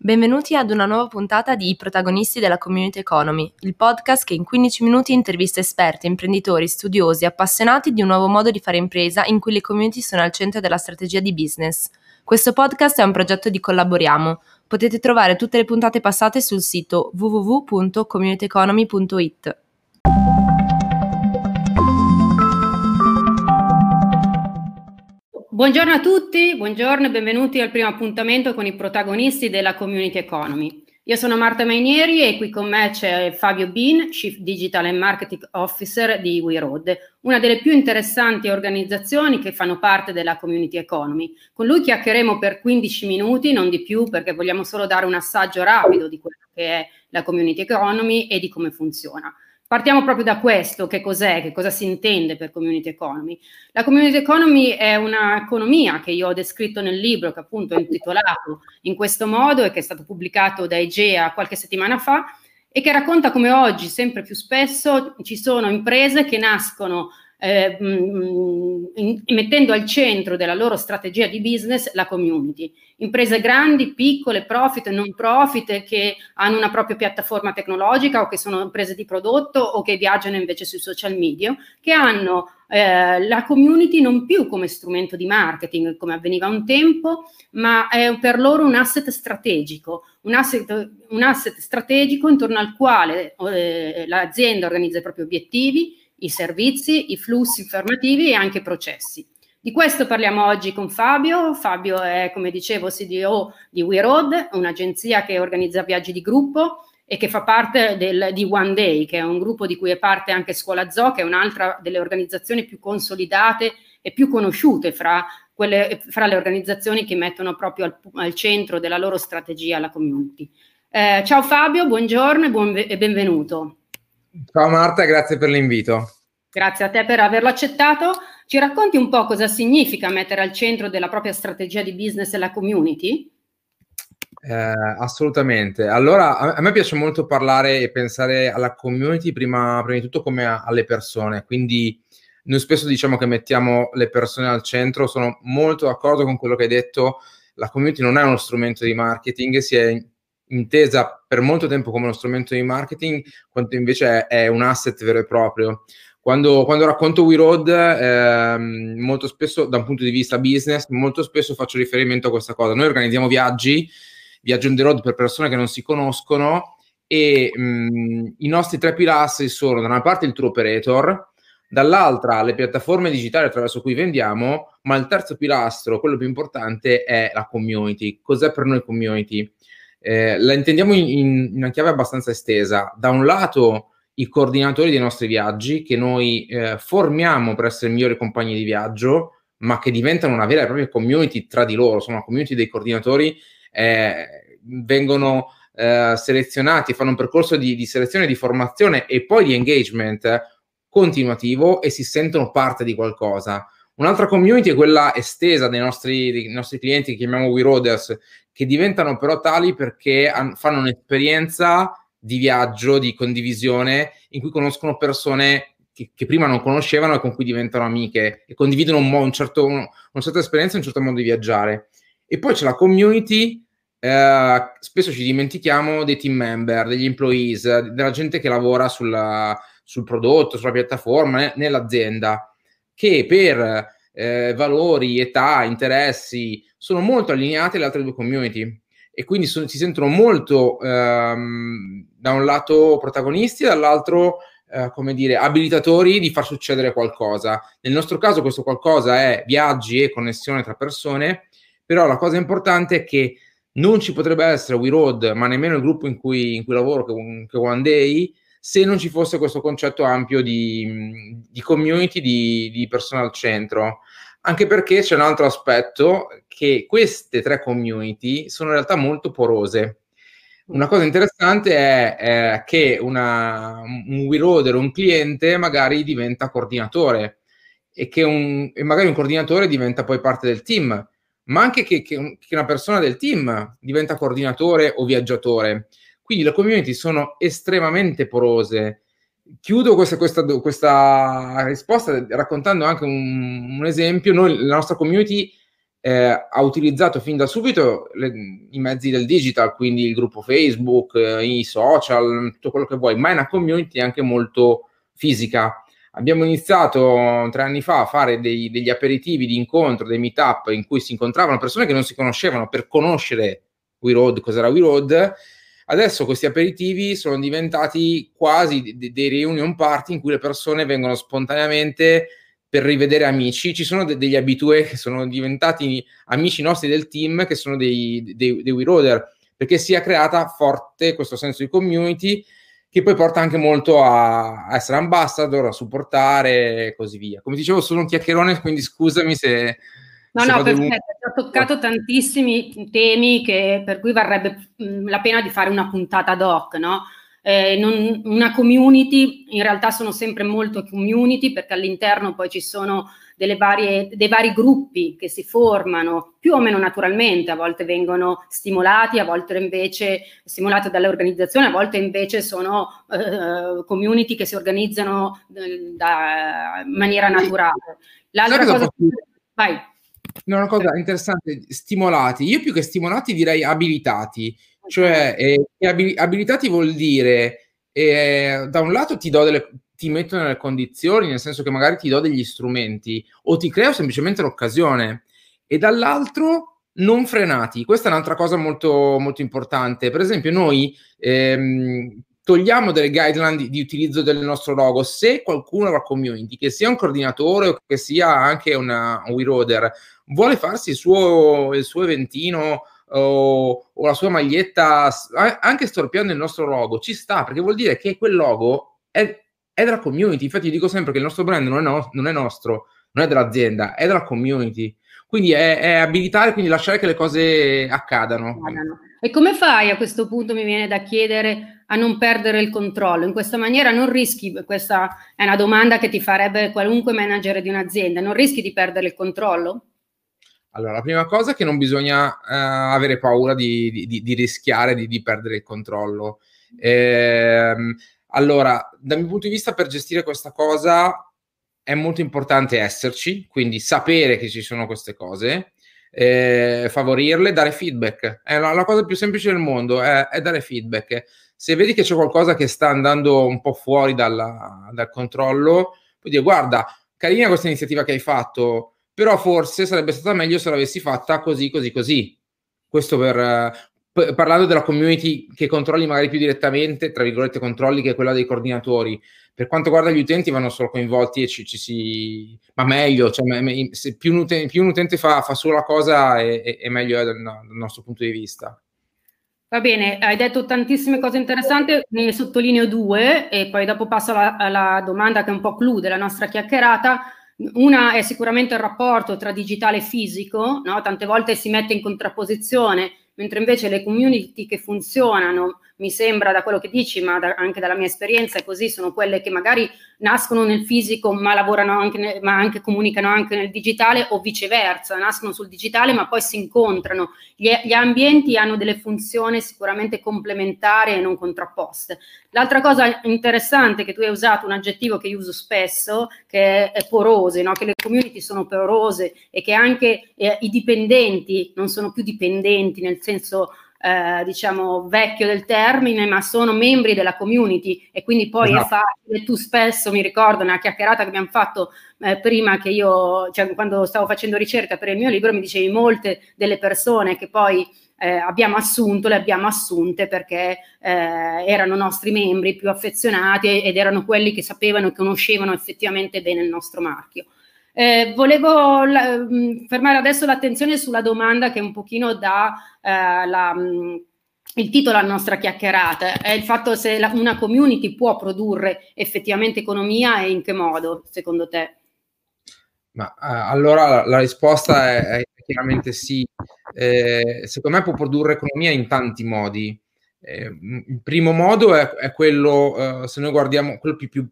Benvenuti ad una nuova puntata di I protagonisti della Community Economy, il podcast che in 15 minuti intervista esperti, imprenditori, studiosi, appassionati di un nuovo modo di fare impresa in cui le community sono al centro della strategia di business. Questo podcast è un progetto di Collaboriamo. Potete trovare tutte le puntate passate sul sito www.communityeconomy.it. Buongiorno a tutti, buongiorno e benvenuti al primo appuntamento con i protagonisti della Community Economy. Io sono Marta Mainieri e qui con me c'è Fabio Bin, Chief Digital and Marketing Officer di WeRoad, una delle più interessanti organizzazioni che fanno parte della Community Economy. Con lui chiacchieremo per 15 minuti, non di più, perché vogliamo solo dare un assaggio rapido di quello che è la Community Economy e di come funziona. Partiamo proprio da questo, che cos'è, che cosa si intende per community economy. La community economy è un'economia che io ho descritto nel libro, che appunto è intitolato in questo modo e che è stato pubblicato da Egea qualche settimana fa, e che racconta come oggi sempre più spesso ci sono imprese che nascono eh, mm, in, mettendo al centro della loro strategia di business la community. Imprese grandi, piccole, profit, non profit, che hanno una propria piattaforma tecnologica o che sono imprese di prodotto o che viaggiano invece sui social media, che hanno eh, la community non più come strumento di marketing come avveniva un tempo, ma è per loro un asset strategico, un asset, un asset strategico intorno al quale eh, l'azienda organizza i propri obiettivi, i servizi, i flussi informativi e anche i processi. Di questo parliamo oggi con Fabio. Fabio è, come dicevo, CDO di WeRoad, un'agenzia che organizza viaggi di gruppo e che fa parte del, di One Day, che è un gruppo di cui è parte anche Scuola Zoo, che è un'altra delle organizzazioni più consolidate e più conosciute fra, quelle, fra le organizzazioni che mettono proprio al, al, centro della loro strategia la community. Eh, ciao Fabio, buongiorno e, buon, e benvenuto. Ciao Marta, grazie per l'invito. Grazie a te per averlo accettato. Ci racconti un po' cosa significa mettere al centro della propria strategia di business la community? Eh, assolutamente. Allora, a, a, me piace molto parlare e pensare alla community prima, prima di tutto come a, alle persone. Quindi noi spesso diciamo che mettiamo le persone al centro. Sono molto d'accordo con quello che hai detto. La community non è uno strumento di marketing, si è intesa per molto tempo come uno strumento di marketing, quanto invece è, è un asset vero e proprio. Quando, quando racconto We Road, ehm, molto spesso, da un punto di vista business, molto spesso faccio riferimento a questa cosa. Noi organizziamo viaggi, viaggi on the road per persone che non si conoscono e mh, i nostri tre pilastri sono da una parte il tour operator, dall'altra le piattaforme digitali attraverso cui vendiamo, ma il terzo pilastro, quello più importante, è la community. Cos'è per noi community? Eh, la intendiamo in, in, una chiave abbastanza estesa. Da un lato i coordinatori dei nostri viaggi che noi eh, formiamo per essere migliori compagni di viaggio, ma che diventano una vera e propria community tra di loro, sono una community dei coordinatori, eh, vengono eh, selezionati, fanno un percorso di, di, selezione, di formazione e poi di engagement continuativo e si sentono parte di qualcosa. Un'altra community è quella estesa dei nostri, dei nostri clienti che chiamiamo We Roaders, che diventano però tali perché fanno un'esperienza di viaggio, di condivisione, in cui conoscono persone che, che, prima non conoscevano e con cui diventano amiche e condividono un, un certo, un, una certa esperienza un certo modo di viaggiare. E poi c'è la community, eh, spesso ci dimentichiamo dei team member, degli employees, della gente che lavora sulla, sul prodotto, sulla piattaforma, nell'azienda, che per eh, valori, età, interessi sono molto allineate alle altre due community e quindi so, si sentono molto ehm, da un lato protagonisti e dall'altro eh, come dire abilitatori di far succedere qualcosa. Nel nostro caso questo qualcosa è viaggi e connessione tra persone, però la cosa importante è che non ci potrebbe essere We Road, ma nemmeno il gruppo in cui, in cui lavoro, che, che One Day, se non ci fosse questo concetto ampio di, di community, di, di persone al centro anche perché c'è un altro aspetto che queste tre community sono in realtà molto porose. Una cosa interessante è, è che una, un WeRoader, un cliente, magari diventa coordinatore e che un, e magari un coordinatore diventa poi parte del team, ma anche che, che, che una persona del team diventa coordinatore o viaggiatore. Quindi le community sono estremamente porose chiudo questa, questa, questa, risposta raccontando anche un, un, esempio. Noi, la nostra community eh, ha utilizzato fin da subito le, i mezzi del digital, quindi il gruppo Facebook, eh, i social, tutto quello che vuoi, ma è una community anche molto fisica. Abbiamo iniziato tre anni fa a fare dei, degli aperitivi di incontro, dei meetup in cui si incontravano persone che non si conoscevano per conoscere We Road, cos'era We Road. Adesso questi aperitivi sono diventati quasi dei, dei reunion party in cui le persone vengono spontaneamente per rivedere amici. Ci sono de- degli abitué che sono diventati amici nostri del team, che sono dei, dei, dei WeRoader, perché si è creata forte questo senso di community che poi porta anche molto a, a essere ambassador, a supportare e così via. Come dicevo, sono un chiacchierone, quindi scusami se... No, se no, perfetto, toccato tantissimi temi che, per cui varrebbe la pena di fare una puntata doc, no? Eh, non, una community, in realtà sono sempre molto community perché all'interno poi ci sono varie, dei vari gruppi che si formano più o meno naturalmente, a volte vengono stimolati, a volte invece stimolati dalle organizzazioni, a volte invece sono eh, community che si organizzano eh, da, in maniera naturale. L'altra cosa... Vai. No, una cosa interessante, stimolati. Io più che stimolati direi abilitati cioè, eh, abilitati vuol dire, eh, da un lato ti do delle, ti metto nelle condizioni, nel senso che magari ti do degli strumenti, o ti creo semplicemente l'occasione, e dall'altro non frenati. Questa è un'altra cosa molto, molto importante. Per esempio, noi ehm, togliamo delle guideline di, di, utilizzo del nostro logo. Se qualcuno della community, che sia un coordinatore o che sia anche una, un WeRoader, vuole farsi il suo, il suo eventino o, o la sua maglietta, anche storpiando il nostro logo, ci sta perché vuol dire che quel logo è, è della community. Infatti, dico sempre che il nostro brand non è, no, non è nostro, non è dell'azienda, è della community. Quindi è, è, abilitare, quindi lasciare che le cose accadano. E come fai a questo punto, mi viene da chiedere, a non perdere il controllo? In questa maniera non rischi, questa è una domanda che ti farebbe qualunque manager di un'azienda, non rischi di perdere il controllo? Allora, la prima cosa è che non bisogna uh, avere paura di, di, di rischiare di, di, perdere il controllo. Ehm, allora, dal mio punto di vista, per gestire questa cosa è molto importante esserci, quindi sapere che ci sono queste cose, eh, favorirle, dare feedback. È la, la, cosa più semplice del mondo, è, è, dare feedback. Se vedi che c'è qualcosa che sta andando un po' fuori dalla, dal controllo, puoi dire, guarda, carina questa iniziativa che hai fatto, però forse sarebbe stata meglio se l'avessi fatta così, così, così. Questo per, parlando della community che controlli magari più direttamente, tra virgolette controlli, che è quella dei coordinatori. Per quanto riguarda gli utenti vanno solo coinvolti e ci, ci si... ma meglio, cioè, se più un utente, più un utente fa, fa, solo la cosa è, è, è meglio dal, dal nostro punto di vista. Va bene, hai detto tantissime cose interessanti, ne sottolineo due e poi dopo passo alla, alla domanda che è un po' clou della nostra chiacchierata una è sicuramente il rapporto tra digitale e fisico, no? tante volte si mette in contrapposizione, mentre invece le community che funzionano mi sembra da quello che dici, ma da, anche dalla mia esperienza è così, sono quelle che magari nascono nel fisico ma lavorano anche, nel, ma anche comunicano anche nel digitale o viceversa, nascono sul digitale ma poi si incontrano. Gli, gli ambienti hanno delle funzioni sicuramente complementari e non contrapposte. L'altra cosa interessante che tu hai usato, un aggettivo che io uso spesso, che è porose, no? che le community sono porose e che anche eh, i dipendenti non sono più dipendenti nel senso eh, diciamo vecchio del termine, ma sono membri della community e quindi poi esatto. è facile. Tu spesso mi ricordo una chiacchierata che abbiamo fatto eh, prima che io, cioè quando stavo facendo ricerca per il mio libro, mi dicevi molte delle persone che poi eh, abbiamo assunto, le abbiamo assunte perché eh, erano nostri membri più affezionati ed erano quelli che sapevano e conoscevano effettivamente bene il nostro marchio. Eh, volevo la, mh, mm, fermare adesso l'attenzione sulla domanda che un pochino dà eh, la, mh, mm, il titolo alla nostra chiacchierata, è il fatto se la, una community può produrre effettivamente economia e in che modo, secondo te? Ma uh, allora la risposta è, è chiaramente sì. Eh, secondo me può produrre economia in tanti modi. Eh, il primo modo è, è quello, uh, se noi guardiamo quello più, più,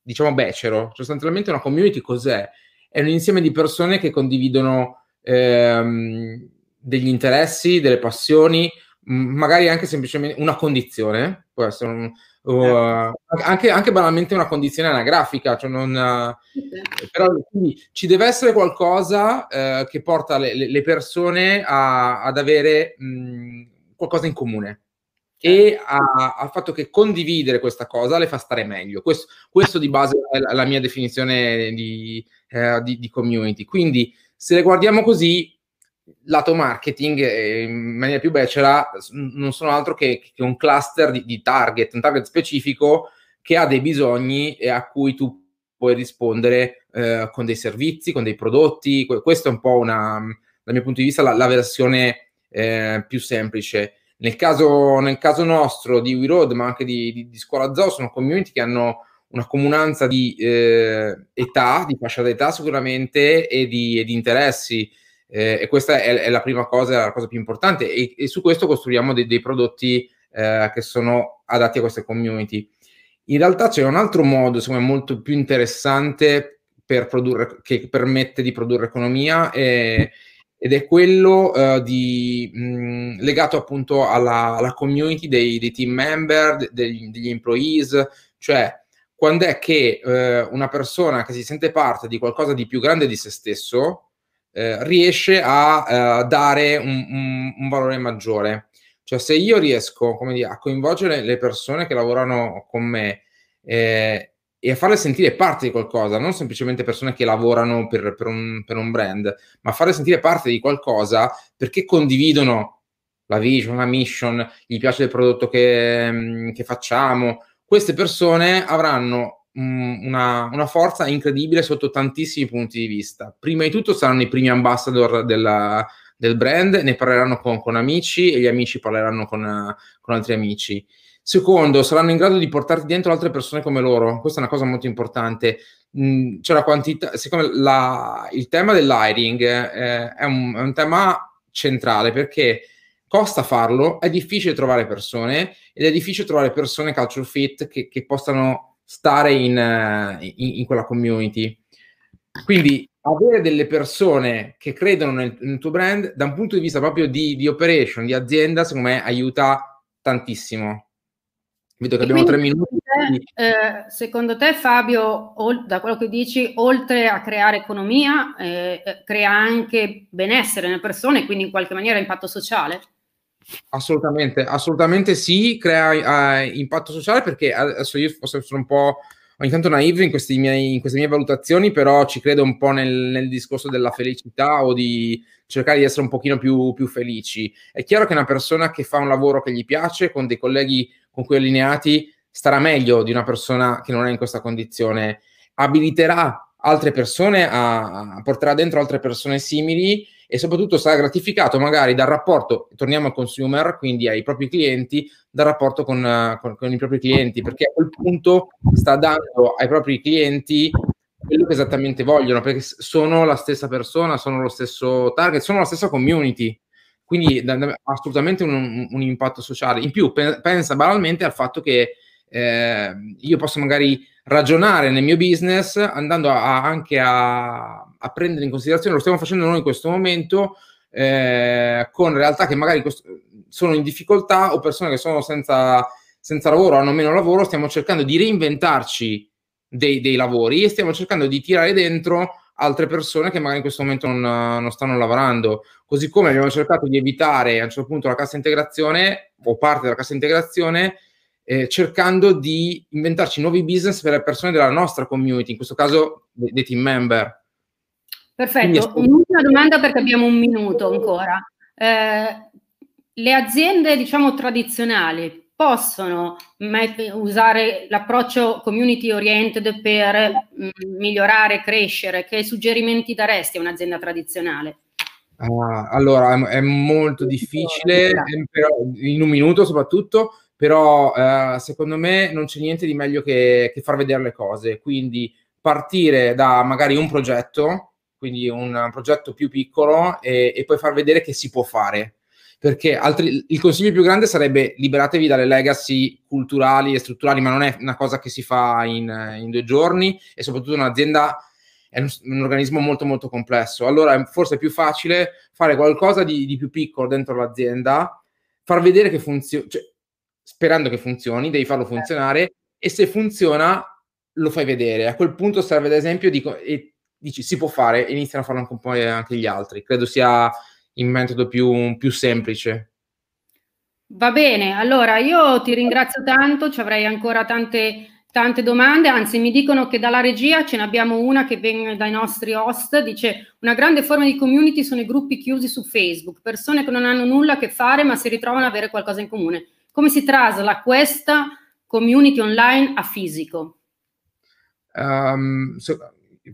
diciamo becero, sostanzialmente una community cos'è? È un insieme di persone che condividono ehm, degli interessi, delle passioni, magari anche semplicemente una condizione, può essere un, uh, anche, anche, banalmente una condizione anagrafica, cioè non, uh, però quindi ci deve essere qualcosa uh, che porta le, le persone a, ad avere mh, qualcosa in comune e al fatto che condividere questa cosa le fa stare meglio. Questo, questo di base è la, la mia definizione di, eh, di, di, community. Quindi, se le guardiamo così, lato marketing, eh, in maniera più becera, non sono altro che, che un cluster di, di, target, un target specifico che ha dei bisogni e a cui tu puoi rispondere eh, con dei servizi, con dei prodotti. Questo è un po' una, dal mio punto di vista, la, la versione eh, più semplice. Nel caso, nel caso, nostro di WeRoad, ma anche di, di, di Scuola Zoo, sono community che hanno una comunanza di eh, età, di fascia d'età sicuramente e di, e di interessi. Eh, e questa è, è, la prima cosa, la cosa più importante. E, e su questo costruiamo dei, dei prodotti eh, che sono adatti a queste community. In realtà c'è un altro modo, secondo me, molto più interessante per produrre, che permette di produrre economia. E, ed è quello uh, di, mh, legato appunto alla, alla community dei, dei, team member, degli, degli employees, cioè quando è che uh, una persona che si sente parte di qualcosa di più grande di se stesso uh, riesce a dare un, un, un, valore maggiore. Cioè se io riesco come dire, a coinvolgere le persone che lavorano con me eh, e a farle sentire parte di qualcosa, non semplicemente persone che lavorano per, per, un, per, un, brand, ma farle sentire parte di qualcosa perché condividono la vision, la mission, gli piace il prodotto che, mm, che facciamo. Queste persone avranno um, una, una, forza incredibile sotto tantissimi punti di vista. Prima di tutto saranno i primi ambassador della, del brand, ne parleranno con, con, amici e gli amici parleranno con, con altri amici Secondo, saranno in grado di portarti dentro altre persone come loro. Questa è una cosa molto importante. Mm, c'è la quantità, secondo me la, il tema dell'hiring eh, è, un, è un tema centrale perché costa farlo, è difficile trovare persone ed è difficile trovare persone culture fit che, che possano stare in, in, in, quella community. Quindi avere delle persone che credono nel, nel, tuo brand da un punto di vista proprio di, di operation, di azienda, secondo me aiuta tantissimo. Vedo che abbiamo tre minuti. Eh, secondo te, Fabio, da quello che dici, oltre a creare economia, eh, eh, crea anche benessere nelle persone, quindi in qualche maniera impatto sociale? Assolutamente, assolutamente sì, crea uh, impatto sociale perché adesso io forse sono un po' ogni tanto naive in, miei, in, queste mie valutazioni, però ci credo un po' nel, nel, discorso della felicità o di cercare di essere un pochino più, più felici. È chiaro che una persona che fa un lavoro che gli piace, con dei colleghi con cui allineati starà meglio di una persona che non è in questa condizione, abiliterà altre persone, a, a porterà dentro altre persone simili e soprattutto sarà gratificato magari dal rapporto, torniamo al consumer, quindi ai propri clienti, dal rapporto con, con, con i propri clienti, perché a quel punto sta dando ai propri clienti quello che esattamente vogliono, perché sono la stessa persona, sono lo stesso target, sono la stessa community. Quindi assolutamente un, un, impatto sociale. In più, pe- pensa banalmente al fatto che eh, io posso magari ragionare nel mio business andando a, anche a, a, prendere in considerazione, lo stiamo facendo noi in questo momento, eh, con realtà che magari cost- sono in difficoltà o persone che sono senza, senza lavoro, hanno meno lavoro, stiamo cercando di reinventarci dei, dei lavori e stiamo cercando di tirare dentro altre persone che magari in questo momento non, non, stanno lavorando. Così come abbiamo cercato di evitare a un certo punto la cassa integrazione o parte della cassa integrazione, eh, cercando di inventarci nuovi business per le persone della nostra community, in questo caso dei, dei team member. Perfetto, un'ultima domanda perché abbiamo un minuto ancora. Eh, le aziende, diciamo, tradizionali possono met- usare l'approccio community oriented per mm, migliorare, crescere? Che suggerimenti daresti a un'azienda tradizionale? Uh, allora, è, molto difficile, però, in un minuto soprattutto, però uh, secondo me non c'è niente di meglio che, che, far vedere le cose, quindi partire da magari un progetto, quindi un progetto più piccolo e, e poi far vedere che si può fare perché altri, il consiglio più grande sarebbe liberatevi dalle legacy culturali e strutturali, ma non è una cosa che si fa in, in due giorni e soprattutto un'azienda è un, un, organismo molto molto complesso. Allora forse è più facile fare qualcosa di, di più piccolo dentro l'azienda, far vedere che funziona, cioè, sperando che funzioni, devi farlo funzionare e se funziona lo fai vedere. A quel punto serve ad esempio dico, e dici si può fare e iniziano a farlo un po' anche gli altri. Credo sia il metodo più, più semplice. Va bene, allora io ti ringrazio tanto, ci avrei ancora tante, tante domande, anzi mi dicono che dalla regia ce ne abbiamo una che viene dai nostri host, dice una grande forma di community sono i gruppi chiusi su Facebook, persone che non hanno nulla a che fare ma si ritrovano ad avere qualcosa in comune. Come si trasla questa community online a fisico? Um, so,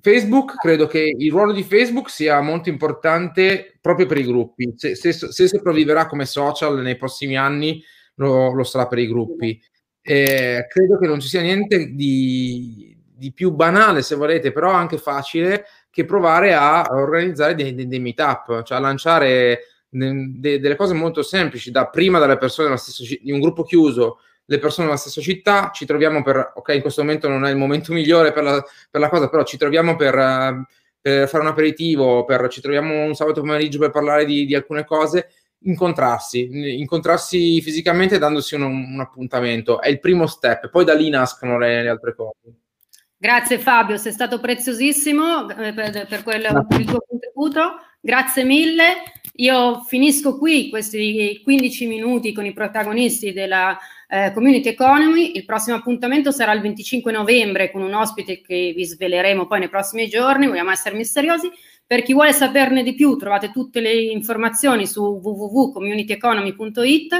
Facebook, credo che il ruolo di Facebook sia molto importante proprio per i gruppi. Se, se, se sopravviverà come social nei prossimi anni, lo, lo sarà per i gruppi. Eh, credo che non ci sia niente di, di, più banale, se volete, però anche facile, che provare a organizzare dei, dei, dei meetup, cioè a lanciare de, de, delle cose molto semplici, da prima dalle persone stessa, di un gruppo chiuso le persone nella stessa città, ci troviamo per, ok, in questo momento non è il momento migliore per la, per la cosa, però ci troviamo per, per, fare un aperitivo, per, ci troviamo un sabato pomeriggio per parlare di, di alcune cose, incontrarsi, incontrarsi fisicamente dandosi un, un, appuntamento, è il primo step, poi da lì nascono le, le altre cose. Grazie Fabio, sei stato preziosissimo eh, per, per, quel, per il tuo contributo, grazie mille. Io finisco qui questi 15 minuti con i protagonisti della eh, Community Economy. Il prossimo appuntamento sarà il 25 novembre con un ospite che vi sveleremo poi nei prossimi giorni, vogliamo essere misteriosi. Per chi vuole saperne di più trovate tutte le informazioni su www.communityeconomy.it.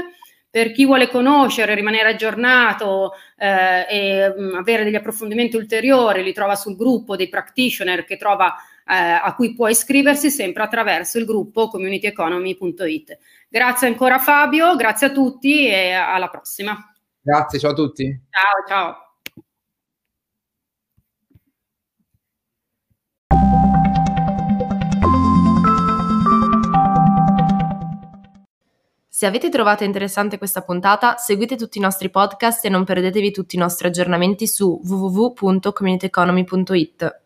Per chi vuole conoscere, rimanere aggiornato eh, e mh, mm, avere degli approfondimenti ulteriori, li trova sul gruppo dei practitioner che trova eh, a cui può iscriversi sempre attraverso il gruppo communityeconomy.it. Grazie ancora Fabio, grazie a tutti e alla prossima. Grazie, ciao a tutti. Ciao, ciao. Se avete trovato interessante questa puntata, seguite tutti i nostri podcast e non perdetevi tutti i nostri aggiornamenti su www.communityeconomy.it.